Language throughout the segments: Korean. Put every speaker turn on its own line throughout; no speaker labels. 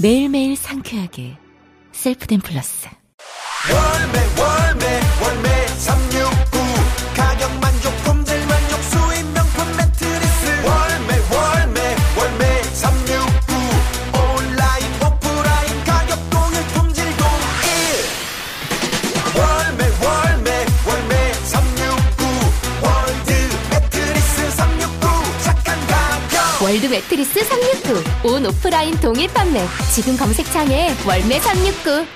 매일매일 상쾌하게 셀프덴 플러스.
월매 월매 월매 369 월드 매트리스 369.
온 오프라인 동일 판매. 지금 검색창에 월매 369.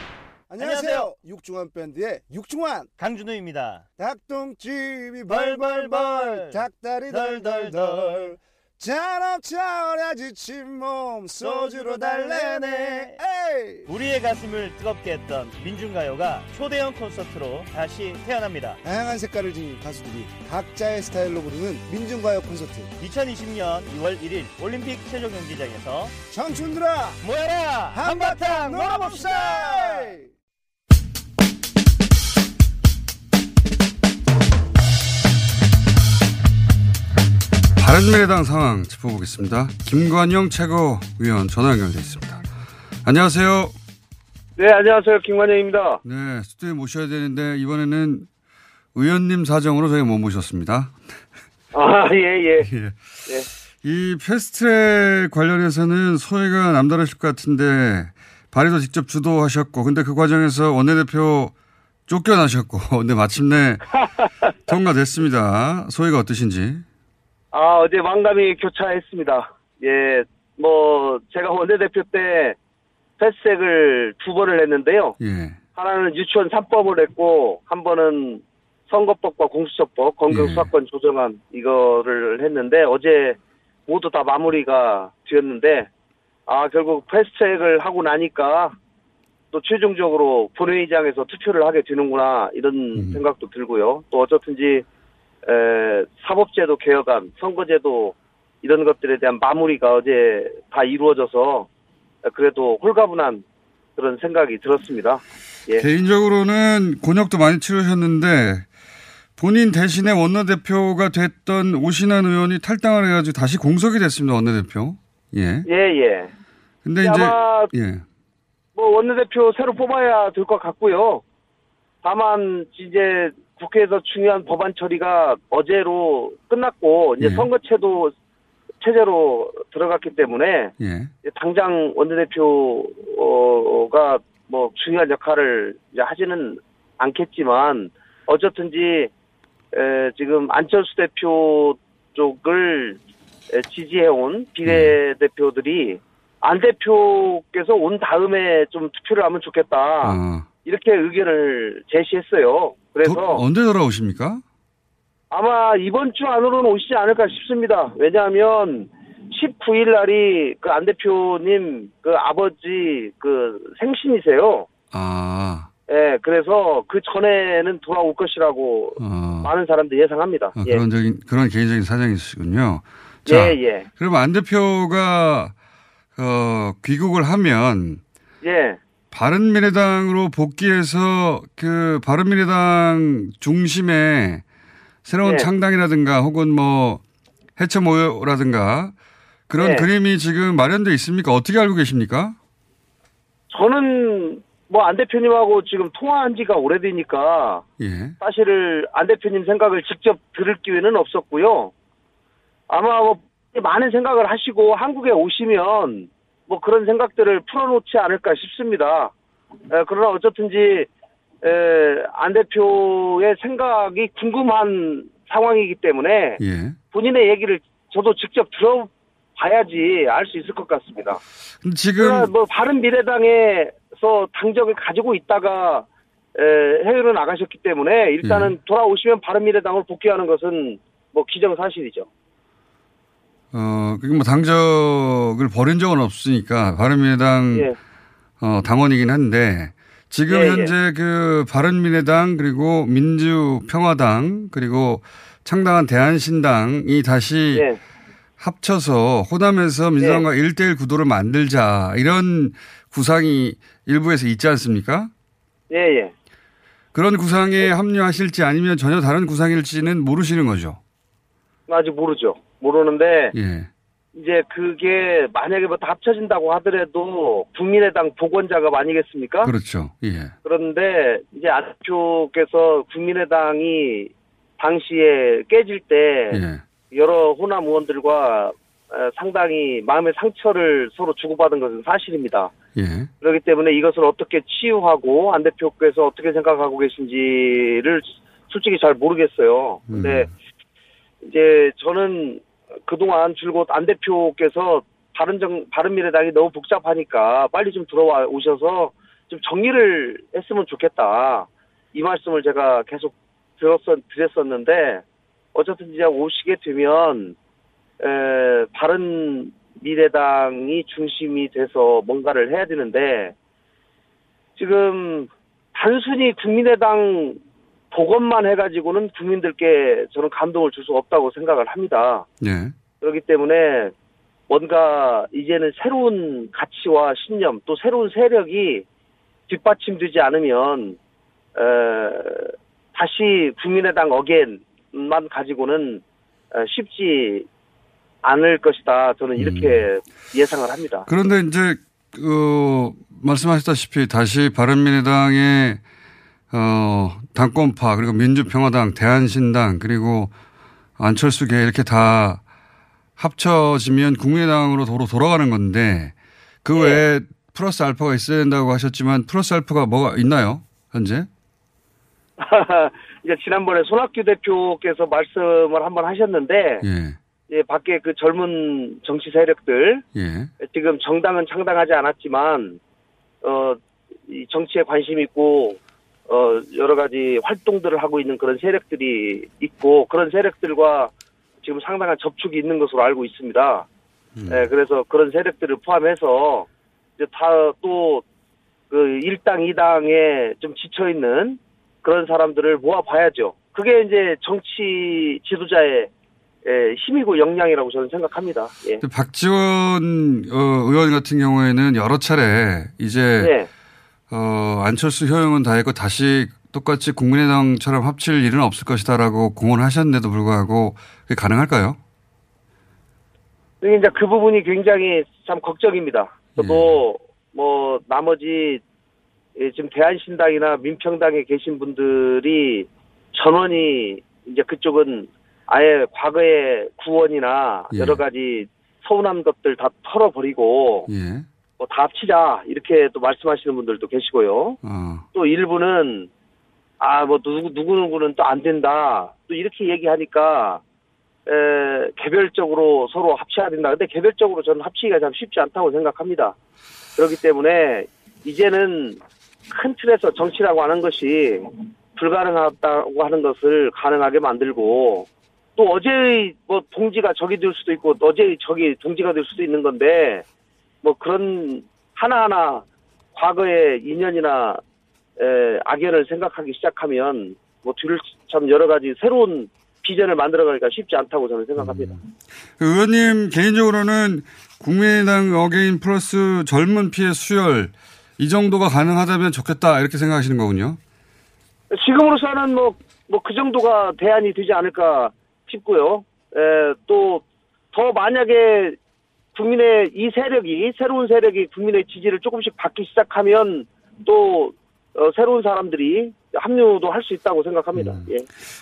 안녕하세요. 육중완 밴드의 육중완
강준우입니다.
닭똥집이 벌벌벌 닭다리 덜덜덜 잔업 철야로 지친 몸 소주로 달래네. 에이.
우리의 가슴을 뜨겁게 했던 민중가요가 초대형 콘서트로 다시 태어납니다.
다양한 색깔을 지닌 가수들이 각자의 스타일로 부르는 민중가요 콘서트.
2020년 2월 1일 올림픽 체조 경기장에서
청춘들아
모여라!
한바탕 놀아봅시다
바른미래당 상황 짚어보겠습니다. 김관영 최고위원 전화 연결돼 있습니다. 안녕하세요.
네, 안녕하세요. 김관영입니다.
네, 스튜디오에 모셔야 되는데 이번에는 의원님 사정으로 저희가 못 모셨습니다.
아, 예, 예.
예. 이 패스트트랙 관련해서는 소외가 남다르실 것 같은데 발의도 직접 주도하셨고 근데 그 과정에서 원내대표 쫓겨나셨고 근데 마침내 통과됐습니다. 소회가 어떠신지?
아, 어제 망감이 교차했습니다. 예, 뭐, 제가 원내대표 때 패스색을 두 번을 했는데요.
예.
하나는 유치원 3법을 했고, 한 번은 선거법과 공수처법, 건강수사권 조정안, 이거를 했는데, 어제 모두 다 마무리가 되었는데, 아, 결국 패스트트랙을 하고 나니까, 또 최종적으로 본회의장에서 투표를 하게 되는구나, 이런
음.
생각도 들고요. 또 어쨌든지, 에, 사법제도 개혁안, 선거제도, 이런 것들에 대한 마무리가 어제 다 이루어져서, 그래도 홀가분한 그런 생각이 들었습니다. 예.
개인적으로는 곤욕도 많이 치르셨는데 본인 대신에 원내대표가 됐던 오신환 의원이 탈당을 해가지고 다시 공석이 됐습니다. 원내대표. 예.
예, 예.
근데 이제
아마
예.
뭐 원내대표 새로 뽑아야 될 것 같고요. 다만 이제 국회에서 중요한 법안 처리가 어제로 끝났고 이제
예.
선거체도 체제로 들어갔기 때문에
예.
당장 원내대표가 뭐 중요한 역할을 이제 하지는 않겠지만 어쨌든지 에, 지금 안철수 대표 쪽을 에, 지지해온 비례대표들이 안 대표께서 온 다음에 좀 투표를 하면 좋겠다
아.
이렇게 의견을 제시했어요. 그래서
도- 언제 돌아오십니까?
아마 이번 주 안으로는 오시지 않을까 싶습니다. 왜냐하면 19일 날이 그 안 대표님 그 아버지 그 생신이세요.
아.
예, 그래서 그 전에는 돌아올 것이라고
어.
많은 사람들이 예상합니다.
아,
예.
그런 적인 그런 개인적인 사정이 있으시군요. 자,
예, 예.
그럼 안 대표가 어, 귀국을 하면
예.
바른미래당으로 복귀해서 그 바른미래당 중심의 새로운
네.
창당이라든가 혹은 뭐 해체 모여라든가 그런
네.
그림이 지금 마련돼 있습니까? 어떻게 알고 계십니까?
저는 뭐 안 대표님하고 지금 통화한 지가 오래되니까
예.
사실을 안 대표님 생각을 직접 들을 기회는 없었고요. 아마 뭐 많은 생각을 하시고 한국에 오시면 뭐 그런 생각들을 풀어놓지 않을까 싶습니다. 에, 그러나 어쨌든지 에, 안 대표의 생각이 궁금한 상황이기 때문에
예.
본인의 얘기를 저도 직접 들어봐야지 알 수 있을 것 같습니다.
지금
뭐 바른 미래당에서 당적을 가지고 있다가 에, 해외로 나가셨기 때문에 일단은
예.
돌아오시면 바른 미래당을 복귀하는 것은 뭐 기정 사실이죠.
어, 그게 뭐 당적을 버린 적은 없으니까 바른미래당
예.
어, 당원이긴 한데 지금
예, 예.
현재 그 바른미래당 그리고 민주평화당 그리고 창당한 대한신당이 다시
예.
합쳐서 호남에서 민주당과 일대일 구도를 만들자 이런 구상이 일부에서 있지 않습니까?
예, 예.
그런 구상에 합류하실지 아니면 전혀 다른 구상일지는 모르시는 거죠.
아직 모르죠. 모르는데
예.
이제 그게 만약에 뭐 다 합쳐진다고 하더라도 국민의당 복원작업 아니겠습니까?
그렇죠. 예.
그런데 이제 안 대표께서 국민의당이 당시에 깨질 때
예.
여러 호남 의원들과 어, 상당히 마음의 상처를 서로 주고받은 것은 사실입니다.
예.
그렇기 때문에 이것을 어떻게 치유하고 안 대표께서 어떻게 생각하고 계신지를 솔직히 잘 모르겠어요. 근데 이제 저는 그동안 줄곧 안 대표께서 바른정 바른미래당이 너무 복잡하니까 빨리 좀 들어와 오셔서 좀 정리를 했으면 좋겠다. 이 말씀을 제가 계속 들었었 드렸었는데 어쨌든 이제 오시게 되면 에, 바른 미래당이 중심이 돼서 뭔가를 해야 되는데 지금 단순히 국민의당 복원만 해가지고는 국민들께 저는 감동을 줄 수 없다고 생각을 합니다.
예.
그렇기 때문에 뭔가 이제는 새로운 가치와 신념 또 새로운 세력이 뒷받침되지 않으면 에, 다시 국민의당 어겐만 가지고는 에, 쉽지 않을 것이다. 저는 이렇게 예상을 합니다.
그런데 이제 어, 말씀하셨다시피 다시 바른미래당의 어, 당권파 그리고 민주평화당, 대한신당 그리고 안철수계 이렇게 다 합쳐지면 국민의당으로 도로 돌아가는 건데 그
네.
외에 플러스 알파가 있어야 된다고 하셨지만 플러스 알파가 뭐가 있나요? 현재?
이제 지난번에 손학규 대표께서 말씀을 한번 하셨는데
예.
이제 밖에 그 젊은 정치 세력들
예.
지금 정당은 창당하지 않았지만 어, 이 정치에 관심 있고 어, 여러 가지 활동들을 하고 있는 그런 세력들이 있고 그런 세력들과 지금 상당한 접촉이 있는 것으로 알고 있습니다. 예, 그래서 그런 세력들을 포함해서 이제 다또 그 1당, 2당에 좀 지쳐 있는 그런 사람들을 모아봐야죠. 그게 이제 정치 지도자의 예, 힘이고 역량이라고 저는 생각합니다. 예.
박지원 어, 의원 같은 경우에는 여러 차례 이제
예.
어, 안철수 효용은 다 했고 다시 똑같이 국민의당처럼 합칠 일은 없을 것이다라고 공언하셨는데도 불구하고 그게 가능할까요?
이제 그 부분이 굉장히 참 걱정입니다. 저도 뭐 나머지 예, 지금 대한신당이나 민평당에 계신 분들이 전원이 이제 그쪽은 아예 과거의 구원이나
예.
여러 가지 서운한 것들 다 털어버리고
예.
뭐다 합치자 이렇게 또 말씀하시는 분들도 계시고요.
어.
또 일부는 아 뭐 누구 누구 누구는 또 안 된다 또 이렇게 얘기하니까 에, 개별적으로 서로 합쳐야 된다. 근데 개별적으로 저는 합치기가 참 쉽지 않다고 생각합니다. 그렇기 때문에 이제는 큰 틀에서 정치라고 하는 것이 불가능하다고 하는 것을 가능하게 만들고 또 어제의 뭐 동지가 적이 될 수도 있고 어제의 적이 동지가 될 수도 있는 건데 뭐 그런 하나하나 과거의 인연이나 에, 악연을 생각하기 시작하면 뭐 뒤를 참 여러 가지 새로운 비전을 만들어가기가 쉽지 않다고 저는 생각합니다.
그 의원님 개인적으로는 국민의당 again 플러스 젊은 피의 수혈 이 정도가 가능하다면 좋겠다 이렇게 생각하시는 거군요.
지금으로서는 뭐, 뭐 그 정도가 대안이 되지 않을까 싶고요. 에, 또, 더 만약에 국민의 이 세력이, 새로운 세력이 국민의 지지를 조금씩 받기 시작하면 또, 어, 새로운 사람들이 합류도 할 수 있다고 생각합니다. 예.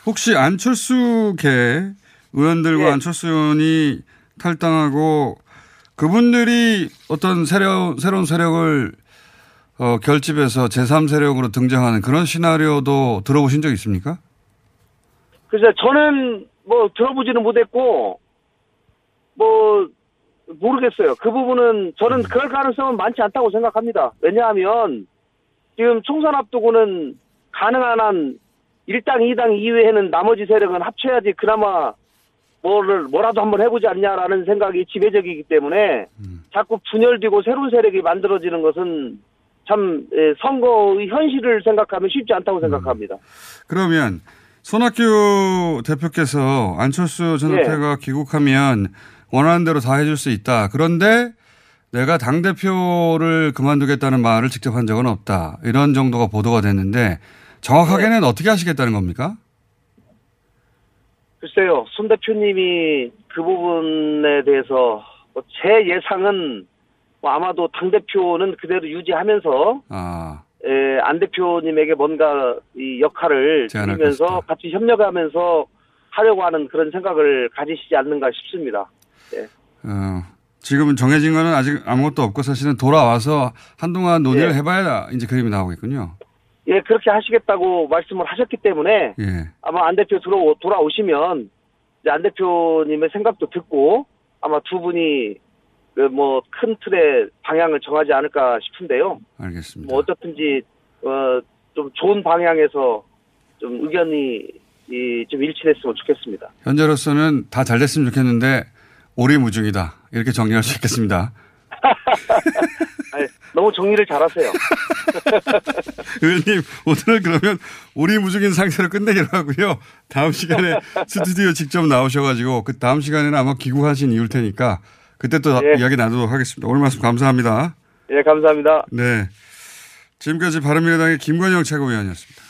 혹시 안철수계 의원들과
예.
안철수 의원이 탈당하고 그분들이 어떤 세력, 새로운 세력을 어, 결집해서 제3세력으로 등장하는 그런 시나리오도 들어보신 적 있습니까?
그래서 저는 뭐 들어보지는 못했고, 뭐, 모르겠어요. 그 부분은 저는 그럴 가능성은 많지 않다고 생각합니다. 왜냐하면 지금 총선 앞두고는 가능한 한 1당, 2당 이외에는 나머지 세력은 합쳐야지 그나마 뭐를 뭐라도 한번 해보지 않냐라는 생각이 지배적이기 때문에 자꾸 분열되고 새로운 세력이 만들어지는 것은 참 예, 선거의 현실을 생각하면 쉽지 않다고 생각합니다.
그러면 손학규 대표께서 안철수 전
예.
대표가 귀국하면 원하는 대로 다 해줄 수 있다. 그런데 내가 당대표를 그만두겠다는 말을 직접 한 적은 없다. 이런 정도가 보도가 됐는데 정확하게는 어떻게 하시겠다는 겁니까?
글쎄요, 손 대표님이 그 부분에 대해서 뭐제 예상은 뭐 아마도 당 대표는 그대로 유지하면서
아,
에, 안 대표님에게 뭔가 이 역할을 드리면서. 같이 협력하면서 하려고 하는 그런 생각을 가지시지 않는가 싶습니다.
어, 지금은 정해진 거는 아직 아무것도 없고 사실은 돌아와서 한동안 논의를
예.
해봐야 이제 그림이 나오겠군요.
예, 그렇게 하시겠다고 말씀을 하셨기 때문에
예.
아마 안 대표 들어 돌아오시면 이제 안 대표님의 생각도 듣고 아마 두 분이 그 뭐 큰 틀의 방향을 정하지 않을까 싶은데요.
알겠습니다.
뭐 어떻든지 어 좀 좋은 방향에서 좀 의견이 이 좀 일치됐으면 좋겠습니다.
현재로서는 다 잘 됐으면 좋겠는데 오리무중이다. 이렇게 정리할 수 있겠습니다.
아니, 너무 정리를 잘하세요.
의원님, 오늘은 그러면 오리무중인 상태로 끝내기로 하고요. 다음 시간에 스튜디오 직접 나오셔가지고 그 다음 시간에는 아마 귀국하신 이유일 테니까 그때 또
예.
이야기 나누도록 하겠습니다. 오늘 말씀 감사합니다.
예, 감사합니다.
네. 지금까지 바른미래당의 김관영 최고위원이었습니다.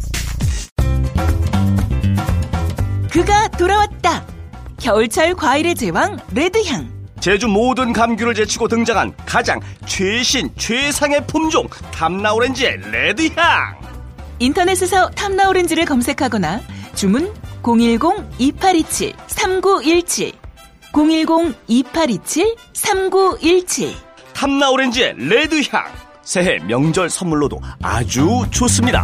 그가 돌아왔다. 겨울철 과일의 제왕 레드향.
제주 모든 감귤을 제치고 등장한 가장 최신 최상의 품종 탐나오렌지의 레드향.
인터넷에서 탐나 오렌지를 검색하거나 주문 010-2827-3917 010-2827-3917
탐나오렌지의 레드향. 새해 명절 선물로도 아주 좋습니다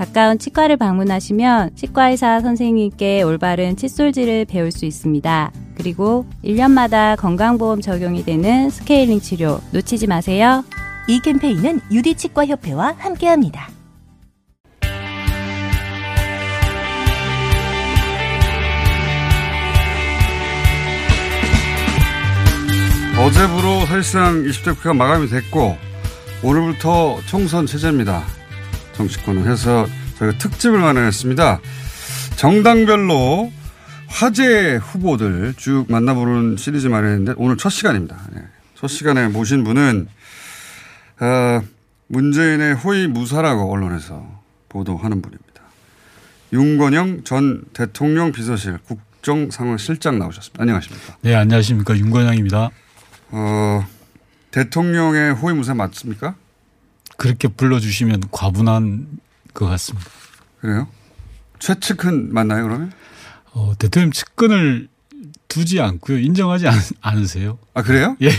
가까운 치과를 방문하시면 치과의사 선생님께 올바른 칫솔질을 배울 수 있습니다. 그리고 1년마다 건강보험 적용이 되는 스케일링 치료 놓치지 마세요.
이 캠페인은 유디치과협회와 함께합니다.
어제부로 사실상 20대 국회가 마감이 됐고 오늘부터 총선 체제입니다. 정치권은 해서 저희가 특집을 마련했습니다. 정당별로 화제 후보들 쭉 만나보는 시리즈 마련했는데 오늘 첫 시간입니다. 네. 첫 시간에 모신 분은 어, 문재인의 호의 무사라고 언론에서 보도하는 분입니다. 윤건영 전 대통령 비서실 국정상황실장 나오셨습니다. 안녕하십니까?
네, 안녕하십니까. 윤건영입니다.
어, 대통령의 호위무사 맞습니까?
그렇게 불러주시면 과분한 것 같습니다.
그래요? 최측근 맞나요, 그러면?
어, 대통령 측근을 두지 않고요. 인정하지 않, 않으세요.
아, 그래요?
예.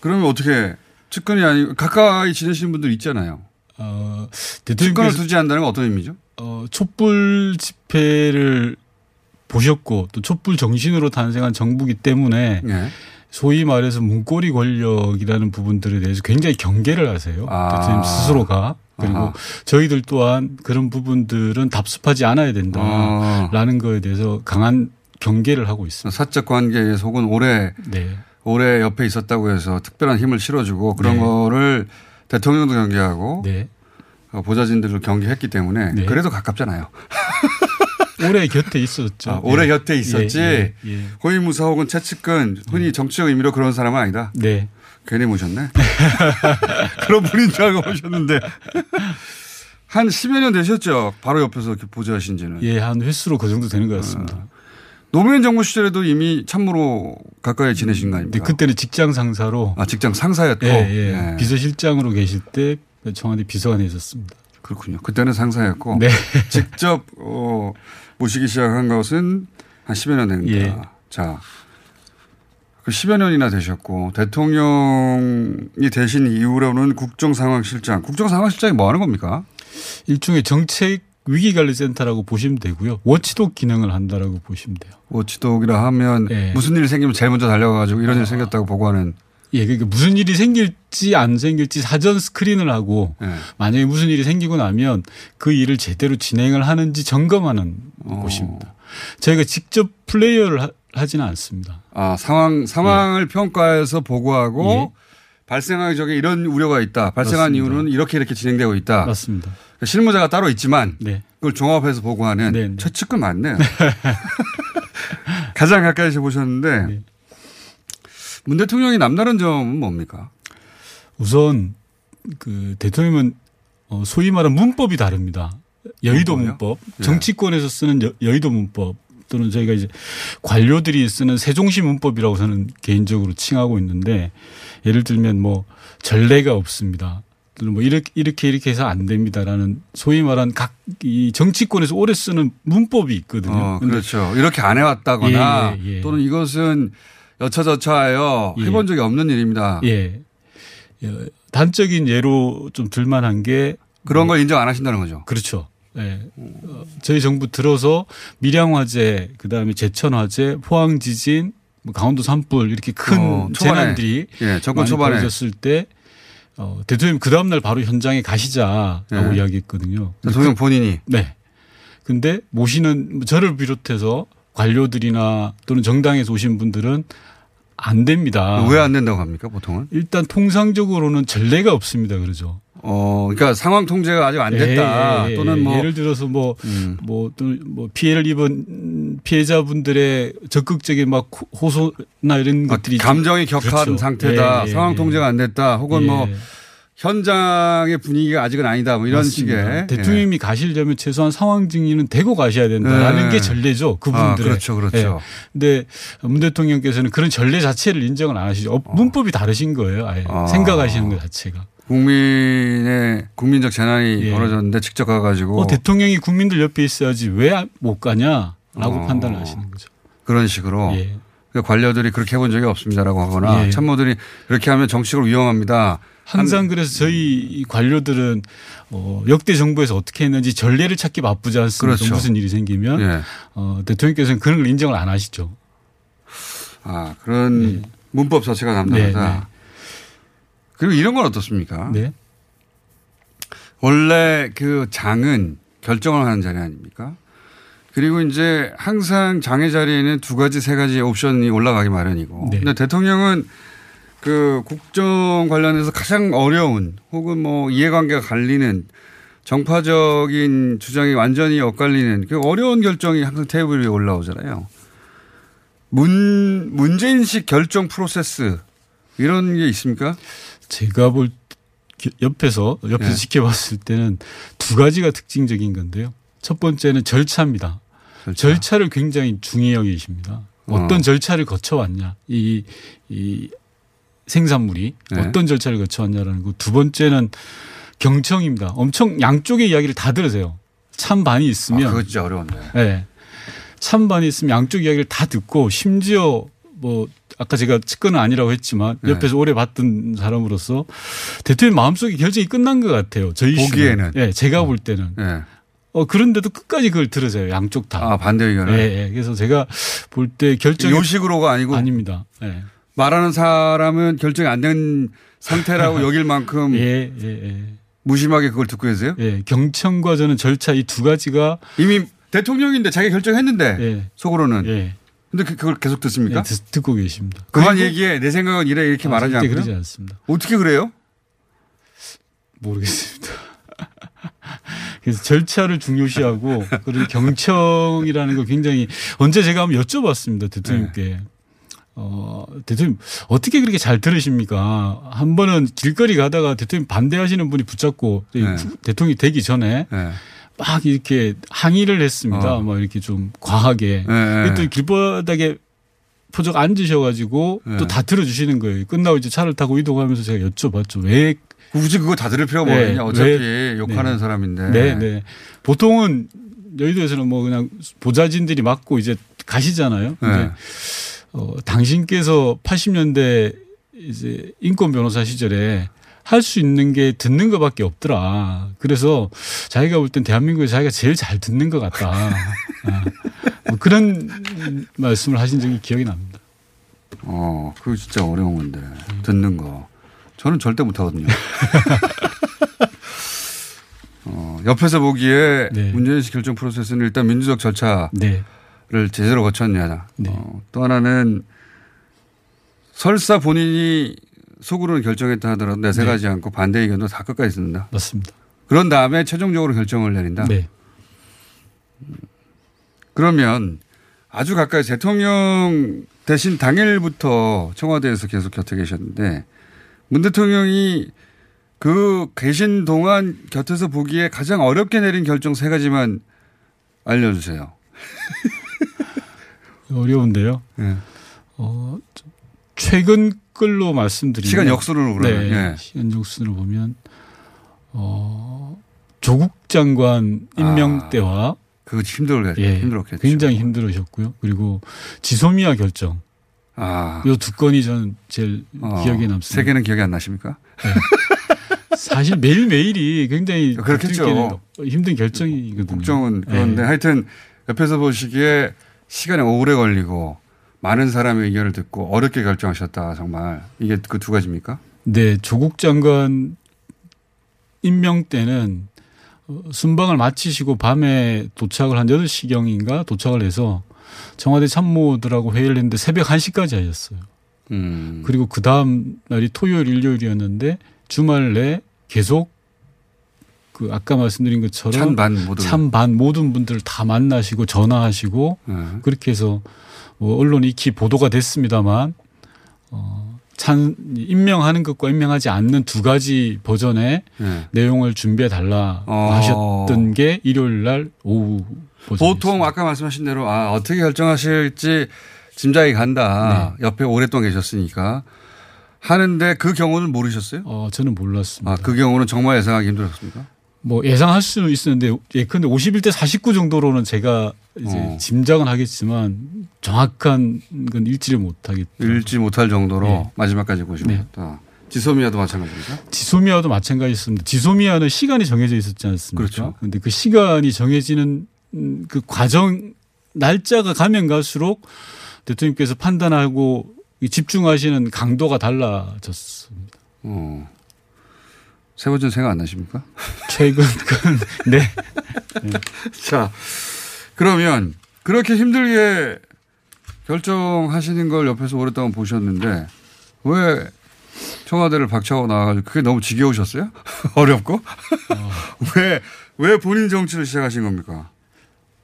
그러면 어떻게 측근이 아니고 가까이 지내시는 분들 있잖아요.
어, 대통령께서
두지 않는다는 건 어떤 의미죠?
어, 촛불 집회를 보셨고 또 촛불 정신으로 탄생한 정부기 때문에
예.
소위 말해서 문고리 권력이라는 부분들에 대해서 굉장히 경계를 하세요.
아.
대통령 스스로가. 그리고
아하.
저희들 또한 그런 부분들은 답습하지 않아야
아.
된다라는 거에 대해서 강한 경계를 하고 있습니다.
사적 관계에 속은 오래
네.
오래 옆에 있었다고 해서 특별한 힘을 실어주고 그런
네.
거를 대통령도 경계하고
네.
어, 보좌진들도 경계했기 때문에
네.
그래도 가깝잖아요.
오래 곁에 있었죠.
아, 오래
예.
곁에 있었지.
예, 예, 예.
호위무사 혹은 최측근 흔히 정치적 의미로 그런 사람은 아니다.
네.
괜히 모셨네. 그런 분인 줄 알고 모셨는데 한 10여 년 되셨죠. 바로 옆에서 이렇게 보좌하신 지는.
예, 한 횟수로 그 정도 되는 것 같습니다.
아. 노무현 정부 시절에도 이미 참모로 가까이 지내신 거 아닙니까?
그때는 직장 상사로
아, 직장 상사였고.
예, 예.
예.
비서실장으로 계실 때 청와대 비서관에 있었습니다.
그렇군요. 그때는 상사였고.
네.
직접, 어, 모시기 시작한 것은 한 10여 년 됩니다.
예.
자. 그 10여 년이나 되셨고, 대통령이 되신 이후로는 국정상황실장. 국정상황실장이 뭐 하는 겁니까?
일종의 정책 위기관리센터라고 보시면 되고요. 워치독 기능을 한다라고 보시면 돼요.
워치독이라 하면
예.
무슨 일이 생기면 제일 먼저 달려가가지고 이런 일이 생겼다고 보고하는.
예, 그러니까 무슨 일이 생길지 안 생길지 사전 스크린을 하고
예.
만약에 무슨 일이 생기고 나면 그 일을 제대로 진행을 하는지 점검하는
어.
곳입니다. 저희가 직접 플레이어를 하, 하지는 않습니다.
아, 상황, 상황을 평가해서 보고하고
예.
발생하기 전에 이런 우려가 있다. 발생한
맞습니다.
이유는 이렇게 이렇게 진행되고 있다.
맞습니다.
그러니까 실무자가 따로 있지만
네.
그걸 종합해서 보고하는
네, 네.
최측근 맞네요. 가장 가까이서 보셨는데
네.
문 대통령이 남다른 점은 뭡니까?
우선 그 대통령은 어, 소위 말하는 문법이 다릅니다. 여의도?
문법, 예.
정치권에서 쓰는 여, 여의도 문법 또는 저희가 이제 관료들이 쓰는 세종시 문법이라고 저는 개인적으로 칭하고 있는데 예를 들면 뭐 전례가 없습니다. 또는 뭐 이렇게 이렇게 이렇게 해서 안 됩니다라는 소위 말한 각 이 정치권에서 오래 쓰는 문법이 있거든요.
어, 그렇죠. 이렇게 안 해왔다거나
예, 예, 예.
또는 이것은 여차저차하여
예.
해본 적이 없는 일입니다.
예. 어, 단적인 예로 좀 들만한 게
그런 걸 인정 안 하신다는 거죠.
그렇죠. 예. 어, 저희 정부 들어서 밀양 화재, 그 다음에 제천 화재, 포항 지진, 뭐 강원도 산불 이렇게 큰
어.
재난들이
예, 정권 초반에.
벌어졌을 때 어, 대통령 그 다음 날 바로 현장에 가시자라고
예.
이야기했거든요.
대통령 본인이
네. 근데 모시는 저를 비롯해서 관료들이나 또는 정당에서 오신 분들은 안 됩니다.
왜 안 된다고 합니까 보통은?
일단 통상적으로는 전례가 없습니다. 그러죠.
어, 그러니까 상황 통제가 아직 안 됐다.
예, 예,
또는
예.
뭐
예를 들어서 뭐,
음.
뭐, 또, 뭐, 피해를 입은 피해자분들의 적극적인 막 호소나 이런
아,
것들이.
감정이 격한
그렇죠.
상태다.
예, 예,
상황
예.
통제가 안 됐다. 혹은
예.
뭐 현장의 분위기가 아직은 아니다. 뭐 이런
맞습니다.
식의
대통령이 가시려면 최소한 상황 증인은 되고 가셔야 된다라는
예.
게 전례죠. 그분들의.
아, 그렇죠, 그렇죠.
예. 근데 문 대통령께서는 그런 전례 자체를 인정을 안 하시죠. 어, 문법이 다르신 거예요. 아예
아.
생각하시는 것 자체가.
국민의 국민적 재난이
예.
벌어졌는데 직접 가가지고
어, 대통령이 국민들 옆에 있어야지 왜 못 가냐라고
어.
판단을 하시는 거죠.
그런 식으로
예.
그러니까 관료들이 그렇게 해본 적이 없습니다라고 하거나
예.
참모들이 이렇게 하면 정치적으로 위험합니다.
항상 그래서 저희 이 관료들은 어, 역대 정부에서 어떻게 했는지 전례를 찾기 바쁘지 않습니까?
그렇죠.
무슨 일이 생기면
예.
어, 대통령께서는 그런 걸 인정을 안 하시죠.
아 그런 문법 자체가 담당하다.
네, 네.
그리고 이런 건 어떻습니까?
네.
원래 그 장은 결정을 하는 자리 아닙니까? 그리고 이제 항상 장의 자리에는 두 가지, 세 가지 옵션이 올라가기 마련이고.
네.
근데 대통령은 그 국정 관련해서 가장 어려운 혹은 뭐 이해관계가 갈리는 정파적인 주장이 완전히 엇갈리는 그 어려운 결정이 항상 테이블 위에 올라오잖아요. 문, 문제인식 결정 프로세스 이런 게 있습니까?
제가 볼 기- 옆에서 옆에서
예.
지켜봤을 때는 두 가지가 특징적인 건데요. 첫 번째는 절차입니다. 절차. 를 굉장히 중히 여기십니다. 어떤
어.
절차를 거쳐왔냐 이, 이 생산물이
네.
어떤 절차를 거쳐왔냐라는 거. 두 번째는 경청입니다. 엄청 양쪽의 이야기를 다 들으세요. 찬반이
아,
있으면
그거 진짜 어려운데.
네. 찬반이 있으면 양쪽 이야기를 다 듣고 심지어 뭐 아까 제가 측근은 아니라고 했지만
네.
옆에서 오래 봤던 사람으로서 대통령 마음속에 결정이 끝난 것 같아요. 저희
보기에는.
예, 제가 볼 때는.
예.
어 그런데도 끝까지 그걸 들으세요. 양쪽 다.
아, 반대
예,
의견을.
예. 그래서 제가 볼 때 결정이
요식으로가 아니고
아닙니다. 예.
말하는 사람은 결정이 안 된 상태라고 여길 만큼
예, 예, 예.
무심하게 그걸 듣고 계세요?
예, 경청과 저는 절차 이 두 가지가
이미 대통령인데 자기 결정했는데
예.
속으로는.
예.
근데 그- 그걸 계속 듣습니까?
예, 듣- 듣고 계십니다.
그만 얘기해. 내 생각은 이래 이렇게
아,
말하지 않고요.
그러지 않습니다.
어떻게 그래요?
모르겠습니다. 그래서 절차를 중요시하고 그리고 경청이라는 거 굉장히 언제 제가 한번 여쭤봤습니다 대통령께. 어, 대통령 어떻게 그렇게 잘 들으십니까? 한 번은 길거리 가다가 대통령 반대하시는 분이 붙잡고
네.
대통령이 되기 전에
네.
막 이렇게 항의를 했습니다.
어.
막 이렇게 좀 과하게.
네.
또 길바닥에 포적 앉으셔가지고
네.
또다 들어주시는 거예요. 끝나고 이제 차를 타고 이동하면서 제가 여쭤봤죠. 왜
굳이 그거 다 들을 필요가
네,
뭐겠냐. 어차피
왜-
욕하는
네.
사람인데.
네, 네. 보통은 여의도에서는 뭐 그냥 보좌진들이 맡고 이제 가시잖아요.
네.
어, 당신께서 80년대 이제 인권 변호사 시절에 할 수 있는 게 듣는 것밖에 없더라. 그래서 자기가 볼 땐 대한민국에 자기가 제일 잘 듣는 것 같다. 아, 뭐 그런 말씀을 하신 적이 기억이 납니다.
어, 그거 진짜 어려운 건데. 듣는 거. 저는 절대 못 하거든요. 어, 옆에서 보기에
네.
문재인 씨 결정 프로세스는 일단 민주적 절차 를
네.
제대로 거쳤냐. 어, 또 하나는 설사 본인이 속으로는 결정했다 하더라도 내색하지
네.
않고 반대 의견도 다 끝까지 듣는다.
맞습니다.
그런 다음에 최종적으로 결정을 내린다.
네.
그러면 아주 가까이 대통령 대신 당일부터 청와대에서 계속 곁에 계셨는데 문 대통령이 그 계신 동안 곁에서 보기에 가장 어렵게 내린 결정 세 가지만 알려주세요.
어려운데요.
네.
어, 좀 최근 걸로 말씀드리면
시간 역순으로 그러면,
네,
예.
시간 역순으로 보면 어, 조국 장관 임명
아,
때와
그거 힘들겠,
예,
힘들었겠죠.
굉장히 힘들으셨고요. 그리고 지소미아 결정.
아.
요두 건이 저는 제일
어,
기억에 남습니다.
세 개는 기억이 안 나십니까?
사실 매일매일이 굉장히
그렇겠죠.
힘든 결정이거든요.
걱정은 그런데
예.
하여튼 옆에서 보시기에 시간이 오래 걸리고 많은 사람의 의견을 듣고 어렵게 결정하셨다 정말 이게 그 두 가지입니까?
네, 조국 장관 임명 때는 어, 순방을 마치시고 밤에 도착을 한 8시경인가 도착을 해서 청와대 참모들하고 회의를 했는데 새벽 1시까지 하셨어요.
음.
그리고 그 다음 날이 토요일, 일요일이었는데 주말 내 계속 그 아까 말씀드린 것처럼
찬반 모두.
찬반 모든 분들을 다 만나시고 전화하시고
네.
그렇게 해서 뭐 언론 익히 보도가 됐습니다만 어, 찬 임명하는 것과 임명하지 않는 두 가지 버전의
네.
내용을 준비해 달라
어.
하셨던 게 일요일 날 오후 버전.
보통 아까 말씀하신 대로 아 어떻게 결정하실지 짐작이 간다.
네.
옆에 오랫동안 계셨으니까 하는데 그 경우는 모르셨어요?
어, 저는 몰랐습니다.
아, 그 경우는 정말 예상하기 힘들었습니까?
뭐 예상할 수는 있었는데 예컨대 51대 49 정도로는 제가 이제
어.
짐작은 하겠지만 정확한 건 읽지를 못하겠다.
읽지 못할 정도로
네.
마지막까지 보시면 지소미아도 마찬가지입니까?
지소미아도 마찬가지였습니다. 지소미아는 시간이 정해져 있었지 않습니까?
그렇죠.
근데 그 시간이 정해지는 음, 그 과정 날짜가 가면 갈수록 대통령께서 판단하고 이 집중하시는 강도가 달라졌습니다.
어. 세 번째는 생각 안 나십니까?
최근 건 네.
자, 그러면 그렇게 힘들게 결정하시는 걸 옆에서 오랫동안 보셨는데 왜 청와대를 박차고 나와가지고 그게 너무 지겨우셨어요? 어렵고? 왜, 왜 본인 정치를 시작하신 겁니까?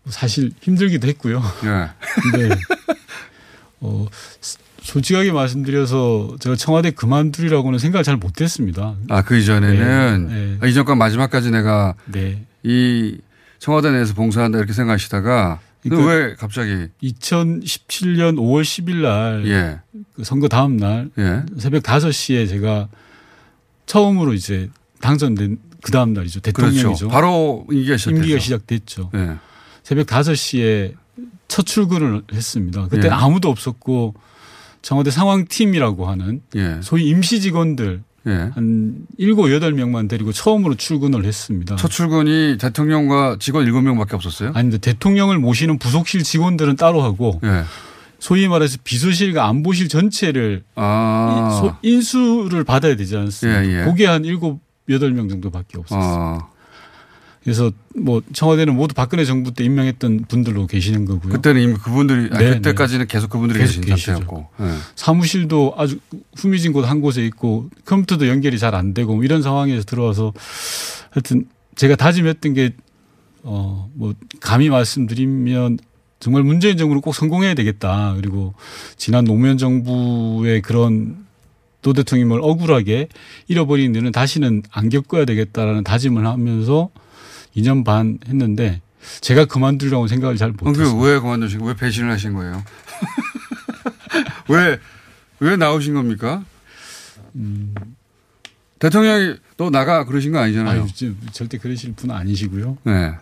사실 힘들기도 했고요.
예.
근데 어 솔직하게 말씀드려서 제가 청와대 그만두리라고는 생각을 잘 못했습니다.
아, 그 이전에는
네, 네.
아, 이전과 마지막까지 내가
네.
이 청와대 내에서 봉사한다 이렇게 생각하시다가 그
그러니까
왜 갑자기
2017년 5월 10일 날
예.
그 선거 다음 날
예.
새벽 5시에 제가 처음으로 이제 당선된 그 다음 날이죠. 대통령이죠.
그렇죠. 바로 임기가 시작됐죠.
임기가 시작됐죠.
예.
새벽 5시에 첫 출근을 했습니다. 그때
예.
아무도 없었고 청와대 상황팀이라고 하는
예.
소위 임시 직원들
예.
한 7, 8명만 데리고 처음으로 출근을 했습니다.
첫 출근이 대통령과 직원 7명밖에 없었어요?
아닌데 대통령을 모시는 부속실 직원들은 따로 하고
예.
소위 말해서 비서실과 안보실 전체를
아.
인수를 받아야 되지 않습니까?
예, 예.
그게 한 7, 8명 정도밖에 없었어요.
아.
그래서 뭐 청와대는 모두 박근혜 정부 때 임명했던 분들로 계시는 거고요.
그때는 이미 그분들이 아,
네,
그때까지는 계속 그분들이
계속
계신
계시죠.
상태였고. 예.
사무실도 아주 후미진 곳 한 곳에 있고 컴퓨터도 연결이 잘 안 되고 뭐 이런 상황에서 들어와서 하여튼 제가 다짐했던 게 어, 뭐, 감히 말씀드리면 정말 문재인 정부는 꼭 성공해야 되겠다. 그리고 지난 노무현 정부의 그런 도 대통령을 억울하게 잃어버린 일은 다시는 안 겪어야 되겠다라는 다짐을 하면서 2년 반 했는데 제가 그만두려고 생각을 잘
어,
못했어요.
그왜 그만두시고 왜 배신을 하신 거예요? 왜, 왜 나오신 겁니까? 대통령이 너 나가 그러신 거 아니잖아요.
저- 절대 그러실 분은 아니시고요.
네.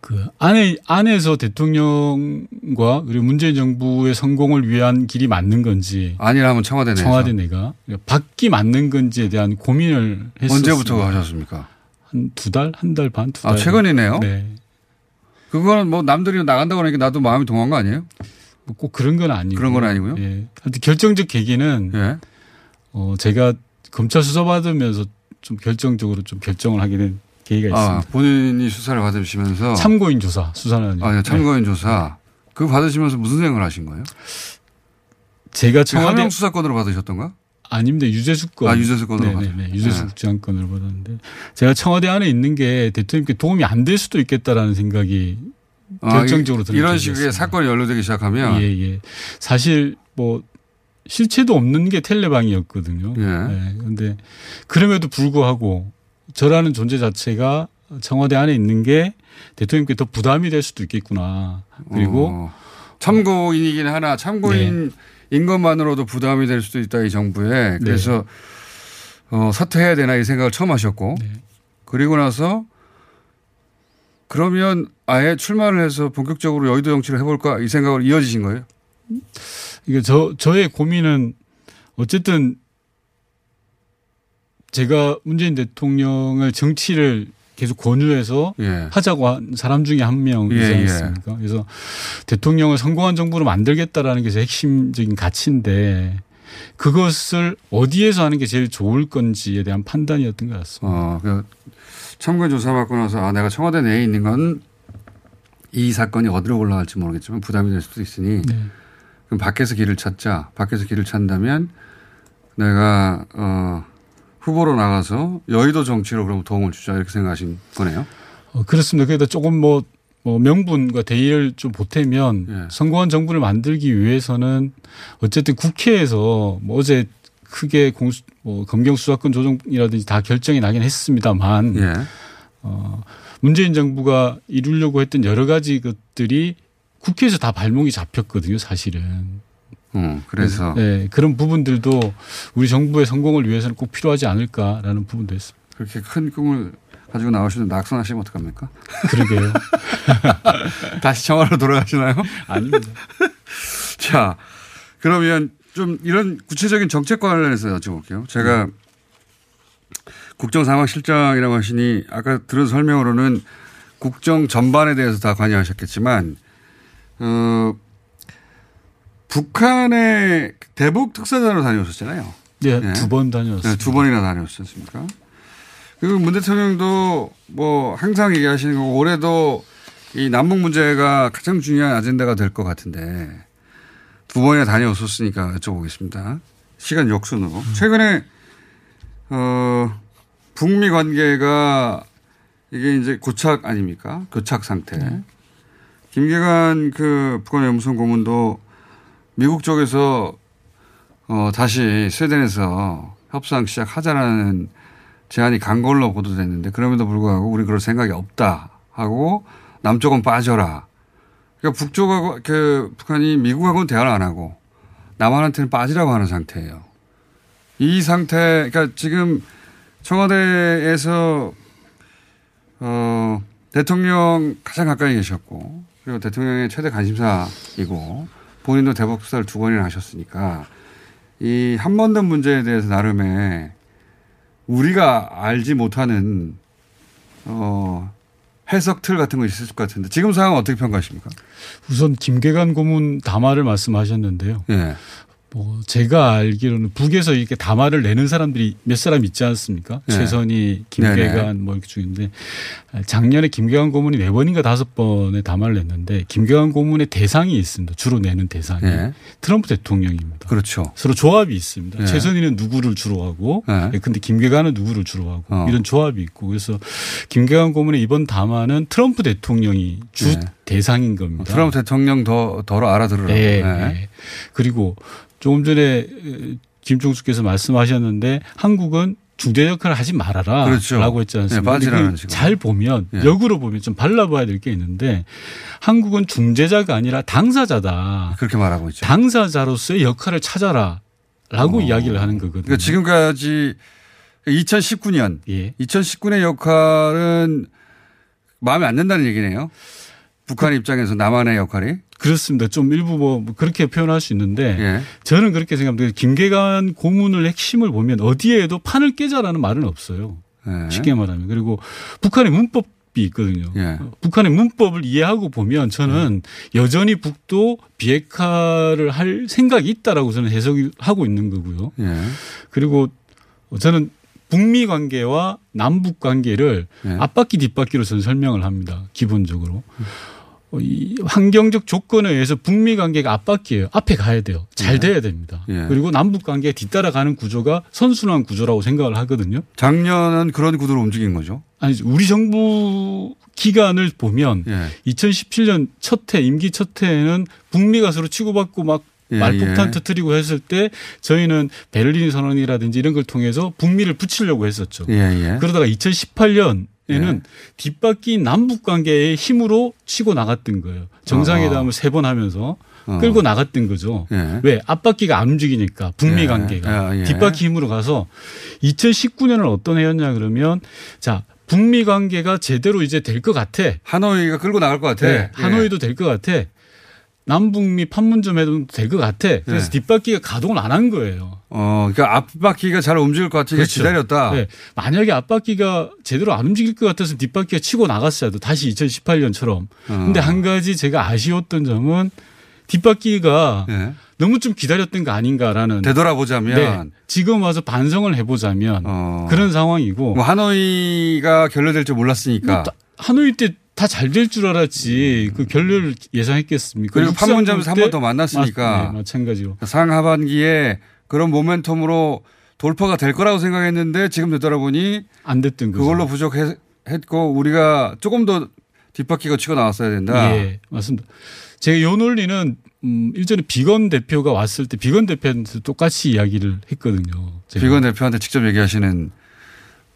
그 안에 안에서 대통령과 그리고 문재인 정부의 성공을 위한 길이 맞는 건지
아니라면 청와대 내에서.
청와대 내가 밖이 맞는 건지에 대한 고민을 했었어요.
언제부터 하셨습니까?
한 두 달, 한 달 반, 두 달.
아, 최근이네요?
네.
그거는 뭐 남들이 나간다고 하니까 나도 마음이 동한 거 아니에요?
뭐 꼭 그런 건 아니고.
그런 건 아니고요?
예. 하여튼 결정적 계기는
예.
어, 제가 검찰 수사 받으면서 좀 결정적으로 좀 결정을 하게 된 계기가
아,
있습니다.
본인이 수사를 받으시면서.
참고인 조사, 수사는. 아,
예, 참고인
네.
조사. 그거 받으시면서 무슨 생각을 하신 거예요?
제가 청와대
하명 수사권으로 받으셨던가?
아닙니다. 유재수 건.
아, 유재수 건으로
네네네.
받았-
유재수
네.
국장건으로 받았는데 제가 청와대 안에 있는 게 대통령께 도움이 안 될 수도 있겠다라는 생각이
아,
결정적으로
이-
드는
이런. 식의 사건이 연루되기 시작하면.
예, 예. 사실 뭐 실체도 없는 게 텔레방이었거든요.
예.
네. 근데 그럼에도 불구하고 저라는 존재 자체가 청와대 안에 있는 게 대통령께 더 부담이 될 수도 있겠구나. 그리고
어, 참고인이긴 하나 참고인 인 것만으로도 부담이 될 수도 있다 이 정부에. 그래서 어, 사퇴해야 되나 이 생각을 처음 하셨고. 그리고 나서 그러면 아예 출마를 해서 본격적으로 여의도 정치를 해볼까 이 생각으로 이어지신 거예요?
이게 저 저의 고민은 어쨌든 제가 문재인 대통령을 정치를 계속 권유해서
예.
하자고 한 사람 중에 한 명이지
예, 예.
않습니까? 그래서 대통령을 성공한 정부로 만들겠다라는 게 제 핵심적인 가치인데 그것을 어디에서 하는 게 제일 좋을 건지에 대한 판단이었던 것 같습니다.
어, 그 참고인 조사 받고 나서 아 내가 청와대 내에 있는 건 이 사건이 어디로 올라갈지 모르겠지만 부담이 될 수도 있으니
네.
그럼 밖에서 길을 찾자. 밖에서 길을 찾는다면 내가 어, 후보로 나가서 여의도 정치로 그럼 도움을 주자 이렇게 생각하신 거네요.
어, 그렇습니다. 그래도 조금 뭐, 뭐 명분과 대의를 좀 보태면
예.
성공한 정부를 만들기 위해서는 어쨌든 국회에서 뭐 어제 크게 공수, 뭐 검경 수사권 조정이라든지 다 결정이 나긴 했습니다만
예.
어, 문재인 정부가 이루려고 했던 여러 가지 것들이 국회에서 다 발목이 잡혔거든요, 사실은.
음, 그래서
네, 그런 부분들도 우리 정부의 성공을 위해서는 꼭 필요하지 않을까라는 부분도 있습니다.
그렇게 큰 꿈을 가지고 나오시는데 낙선하시면 어떡합니까?
그러게요.
다시 청와로 돌아가시나요?
아닙니다.
자, 그러면 좀 이런 구체적인 정책 관련해서 여쭤볼게요. 제가 국정상황실장이라고 하시니 아까 들은 설명으로는 국정 전반에 대해서 다 관여하셨겠지만, 어, 북한의 대북 특사단으로 다녀오셨잖아요.
네,
네.
두번 다녔습니다.
네, 두 번이나 다녀오셨지 않습니까? 그리고 문 대통령도 뭐 항상 얘기하시는 거 올해도 이 남북 문제가 가장 중요한 아젠다가 될 것 같은데 두 번이나 다녀오셨으니까 여쭤보겠습니다. 시간 역순으로. 최근에 어 북미 관계가 이게 이제 고착 아닙니까? 교착 상태. 김계관 그 북한 외무성 고문도 미국 쪽에서 어 다시 스웨덴에서 협상 시작하자라는 제안이 간 걸로 보도됐는데 그럼에도 불구하고 우리 그럴 생각이 없다 하고 남쪽은 빠져라. 그러니까 북쪽하고 그 북한이 미국하고는 대화를 안 하고 남한한테는 빠지라고 하는 상태예요. 이 상태, 그러니까 지금 청와대에서 어 대통령 가장 가까이 계셨고 그리고 대통령의 최대 관심사이고 본인도 대북 수사를 두 번이나 하셨으니까 이 한번더 문제에 대해서 나름의 우리가 알지 못하는 어 해석 틀 같은 거 있을 것 같은데 지금 상황 어떻게 평가하십니까?
우선 김계관 고문 담화를 말씀하셨는데요.
예.
뭐 제가 알기로는 북에서 이렇게 담화를 내는 사람들이 몇 사람 있지 않습니까?
네.
최선희. 김계관 뭐 이렇게 중인데 작년에 김계관 고문이 네 번인가 다섯 번의 담화를 냈는데 김계관 고문의 대상이 있습니다. 주로 내는 대상이
네.
트럼프 대통령입니다.
그렇죠.
서로 조합이 있습니다.
네.
최선희는 누구를 주로 하고,
네.
예, 근데 김계관은 누구를 주로 하고
어.
이런 조합이 있고 그래서 김계관 고문의 이번 담화는 트럼프 대통령이 주
네.
대상인 겁니다.
트럼프 대통령 더, 더러 알아들으라고.
네,
네.
네. 그리고 조금 전에 김종수께서 말씀하셨는데 한국은 중재 역할을 하지 말아라.
그렇죠.
라고 했지 않습니까?
네,
그걸
식으로.
잘 보면
예.
역으로 보면 좀 발라봐야 될 게 있는데 한국은 중재자가 아니라 당사자다.
그렇게 말하고 있죠.
당사자로서의 역할을 찾아라. 라고
어.
이야기를 하는 거거든요.
그러니까 지금까지 2019년,
예.
2019년 역할은 마음에 안 든다는 얘기네요. 북한 입장에서 남한의 역할이.
그렇습니다. 좀 일부 뭐 그렇게 표현할 수 있는데
예.
저는 그렇게 생각합니다. 김계관 고문을 핵심을 보면 어디에도 판을 깨자라는 말은 없어요.
예.
쉽게 말하면 그리고 북한의 문법 이 있거든요.
예.
북한의 문법을 이해하고 보면 저는 여전히 북도 비핵화를 할 생각이 있다라고 저는 해석하고 있는 거고요.
예.
그리고 저는 북미 관계와 남북 관계를
예.
앞바퀴 뒷바퀴로 저는 설명을 합니다. 기본적으로. 어, 이 환경적 조건에 의해서 북미 관계가 앞바퀴예요. 앞에 가야 돼요. 잘
예.
돼야 됩니다.
예.
그리고 남북 관계에 뒤따라가는 구조가 선순환 구조라고 생각을 하거든요.
작년은 그런 구도로 움직인 거죠.
아니 우리 정부 기간을 보면
예.
2017년 첫 해 임기 첫 해에는 북미 가 서로 치고받고 막
예,
말폭탄
예.
터트리고 했을 때 저희는 베를린 선언이라든지 이런 걸 통해서 북미를 붙이려고 했었죠.
예, 예.
그러다가 2018년 에는
예.
뒷바퀴 남북 관계의 힘으로 치고 나갔던 거예요. 정상회담을 세번 하면서
어.
끌고 나갔던 거죠.
예.
왜 앞바퀴가 안 움직이니까 북미
예.
관계가
예, 예.
뒷바퀴 힘으로 가서 2019년은 어떤 해였냐 그러면 자 북미 관계가 제대로 이제 될 것 같아.
하노이가 끌고 나갈 것 같아.
네,
예.
하노이도 될 것 같아. 남북미 판문점 해도 될 것 같아. 그래서
예.
뒷바퀴가 가동을 안 한 거예요.
어, 그러니까 앞바퀴가 잘 움직일 것 같으니까
그렇죠.
기다렸다.
네. 만약에 앞바퀴가 제대로 안 움직일 것 같아서 뒷바퀴가 치고 나갔어야 돼. 다시 2018년처럼.
어.
근데 한 가지 제가 아쉬웠던 점은 뒷바퀴가
예.
너무 좀 기다렸던 거 아닌가라는.
되돌아보자면
네. 지금 와서 반성을 해보자면
어.
그런 상황이고.
뭐 하노이가 결렬될 줄 몰랐으니까.
뭐 하노이 때 다 잘 될 줄 알았지. 그 결렬을 예상했겠습니까?
그리고 판문점에서 한때번더 만났으니까.
마- 네, 마찬가지로.
상하반기에 그런 모멘텀으로 돌파가 될 거라고 생각했는데 지금 되돌아보니
안 됐던 거죠.
그걸로 부족했고 우리가 조금 더 뒷바퀴가 치고 나왔어야 된다.
예, 맞습니다. 제가 요 논리는 음, 일전에 비건 대표가 왔을 때 비건 대표한테 똑같이 이야기를 했거든요. 제가.
비건 대표한테 직접 얘기하시는